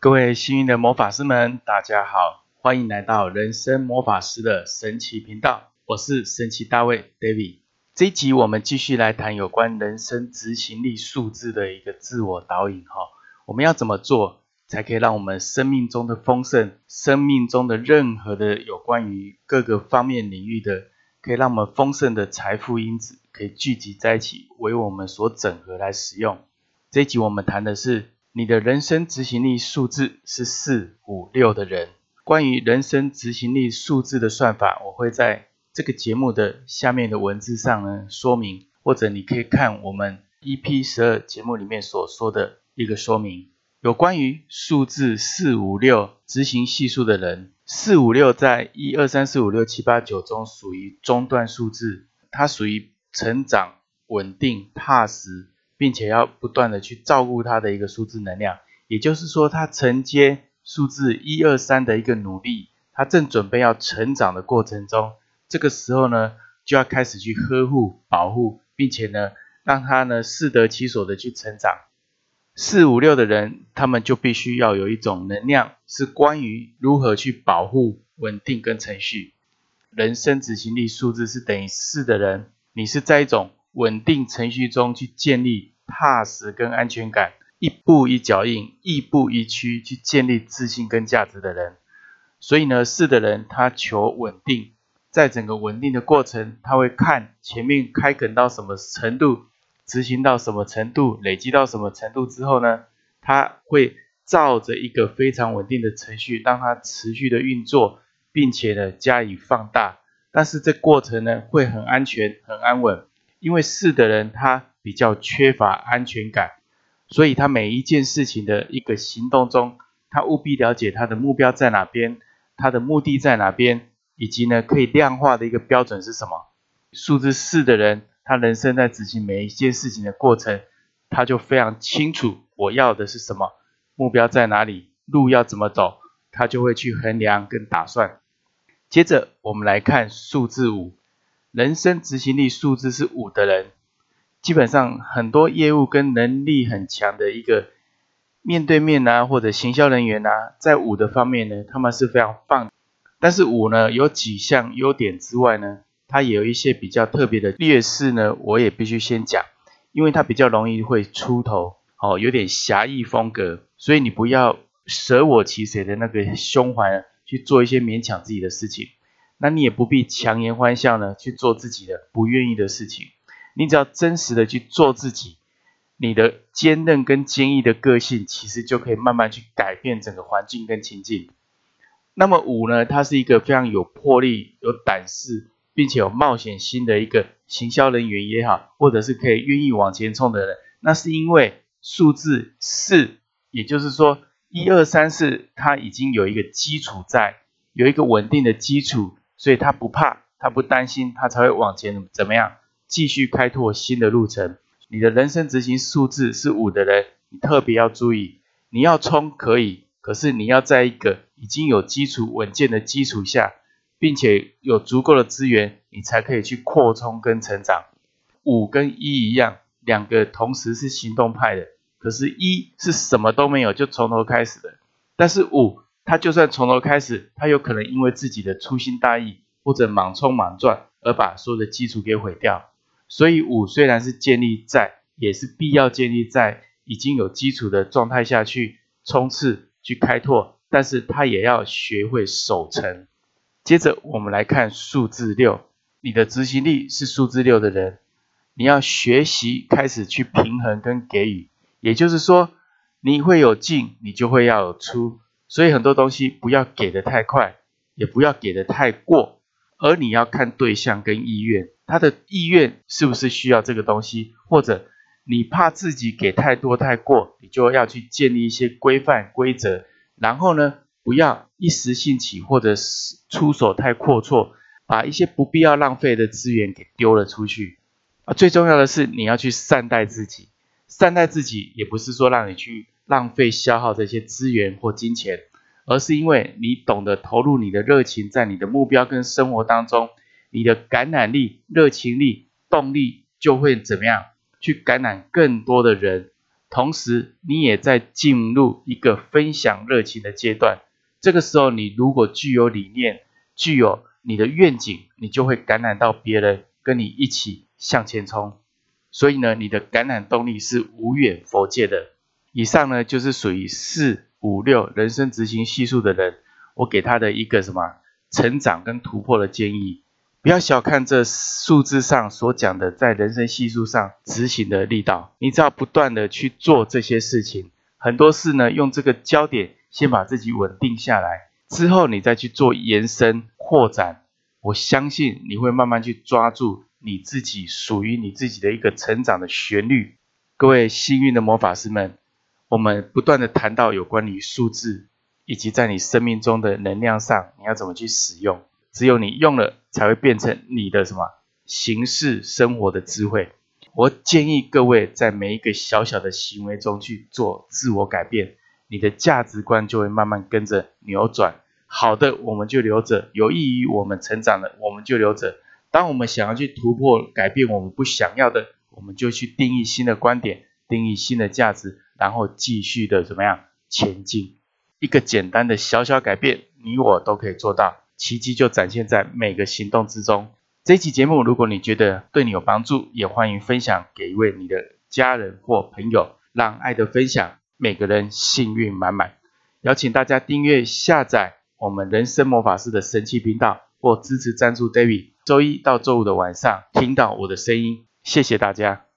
各位幸运的魔法师们，大家好，欢迎来到人生魔法师的神奇频道，我是神奇大卫 David。这一集我们继续来谈有关人生执行力数字的一个自我导引哈，我们要怎么做才可以让我们生命中的丰盛，生命中的任何的有关于各个方面领域的，可以让我们丰盛的财富因子可以聚集在一起，为我们所整合来使用。这一集我们谈的是。你的人生执行力数字是四五六的人。关于人生执行力数字的算法，我会在这个节目的下面的文字上呢说明，或者你可以看我们 EP 十二节目里面所说的一个说明。有关于数字四五六执行系数的人，四五六在一二三四五六七八九中属于中段数字，它属于成长、稳定、踏实。并且要不断的去照顾他的一个数字能量，也就是说，他承接数字一二三的一个努力，他正准备要成长的过程中，这个时候呢，就要开始去呵护、保护，并且呢，让他呢适得其所的去成长。四五六的人，他们就必须要有一种能量，是关于如何去保护、稳定跟程序。人生执行力数字是等于四的人，你是在一种。稳定程序中去建立踏实跟安全感，一步一脚印，亦步亦趋去建立自信跟价值的人。所以呢，四的人他求稳定，在整个稳定的过程，他会看前面开垦到什么程度，执行到什么程度，累积到什么程度之后呢，他会照着一个非常稳定的程序，让它持续的运作，并且呢加以放大。但是这过程呢会很安全，很安稳。因为四的人他比较缺乏安全感，所以他每一件事情的一个行动中，他务必了解他的目标在哪边，他的目的在哪边，以及呢可以量化的一个标准是什么。数字四的人，他人生在执行每一件事情的过程，他就非常清楚我要的是什么，目标在哪里，路要怎么走，他就会去衡量跟打算。接着我们来看数字五。人生执行力数字是五的人，基本上很多业务跟能力很强的一个面对面啊，或者行销人员啊，在五的方面呢，他们是非常棒。但是五呢，有几项优点之外呢，它也有一些比较特别的劣势呢，我也必须先讲，因为它比较容易会出头，哦，有点侠义风格，所以你不要舍我其谁的那个胸怀去做一些勉强自己的事情。那你也不必强颜欢笑呢，去做自己的不愿意的事情。你只要真实的去做自己，你的坚韧跟坚毅的个性，其实就可以慢慢去改变整个环境跟情境。那么五呢，他是一个非常有魄力、有胆识，并且有冒险心的一个行销人员也好，或者是可以愿意往前冲的人。那是因为数字四，也就是说一二三四，它已经有一个基础在，有一个稳定的基础。所以他不怕，他不担心，他才会往前怎么样继续开拓新的路程。你的人生执行数字是五的人，你特别要注意，你要冲可以，可是你要在一个已经有基础稳健的基础下，并且有足够的资源，你才可以去扩充跟成长。五跟一一样，两个同时是行动派的，可是一是什么都没有就从头开始的，但是五。他就算从头开始，他有可能因为自己的粗心大意或者莽冲莽撞而把所有的基础给毁掉。所以五虽然是建立在，也是必要建立在已经有基础的状态下去冲刺、去开拓，但是他也要学会守成。接着我们来看数字六，你的执行力是数字六的人，你要学习开始去平衡跟给予，也就是说你会有进，你就会要有出。所以很多东西不要给的太快，也不要给的太过，而你要看对象跟意愿，他的意愿是不是需要这个东西，或者你怕自己给太多太过，你就要去建立一些规范规则，然后呢，不要一时兴起或者是出手太阔绰，把一些不必要浪费的资源给丢了出去。啊，最重要的是你要去善待自己，善待自己也不是说让你去。浪费消耗这些资源或金钱，而是因为你懂得投入你的热情在你的目标跟生活当中，你的感染力、热情力、动力就会怎么样去感染更多的人，同时你也在进入一个分享热情的阶段。这个时候，你如果具有理念，具有你的愿景，你就会感染到别人，跟你一起向前冲。所以呢，你的感染动力是无远佛界的。以上呢，就是属于四五六人生执行系数的人，我给他的一个什么成长跟突破的建议。不要小看这数字上所讲的，在人生系数上执行的力道。你只要不断的去做这些事情，很多事呢，用这个焦点先把自己稳定下来，之后你再去做延伸扩展。我相信你会慢慢去抓住你自己属于你自己的一个成长的旋律。各位幸运的魔法师们，我们不断的谈到有关于数字，以及在你生命中的能量上，你要怎么去使用。只有你用了，才会变成你的什么形式生活的智慧。我建议各位在每一个小小的行为中去做自我改变，你的价值观就会慢慢跟着扭转。好的，我们就留着；有益于我们成长的，我们就留着。当我们想要去突破、改变我们不想要的，我们就去定义新的观点，定义新的价值，然后继续的怎么样前进？一个简单的小小改变，你我都可以做到。奇迹就展现在每个行动之中。这期节目，如果你觉得对你有帮助，也欢迎分享给一位你的家人或朋友，让爱的分享，每个人幸运满满。邀请大家订阅下载我们人生魔法师的神奇频道，或支持赞助 David。周一到周五的晚上听到我的声音，谢谢大家。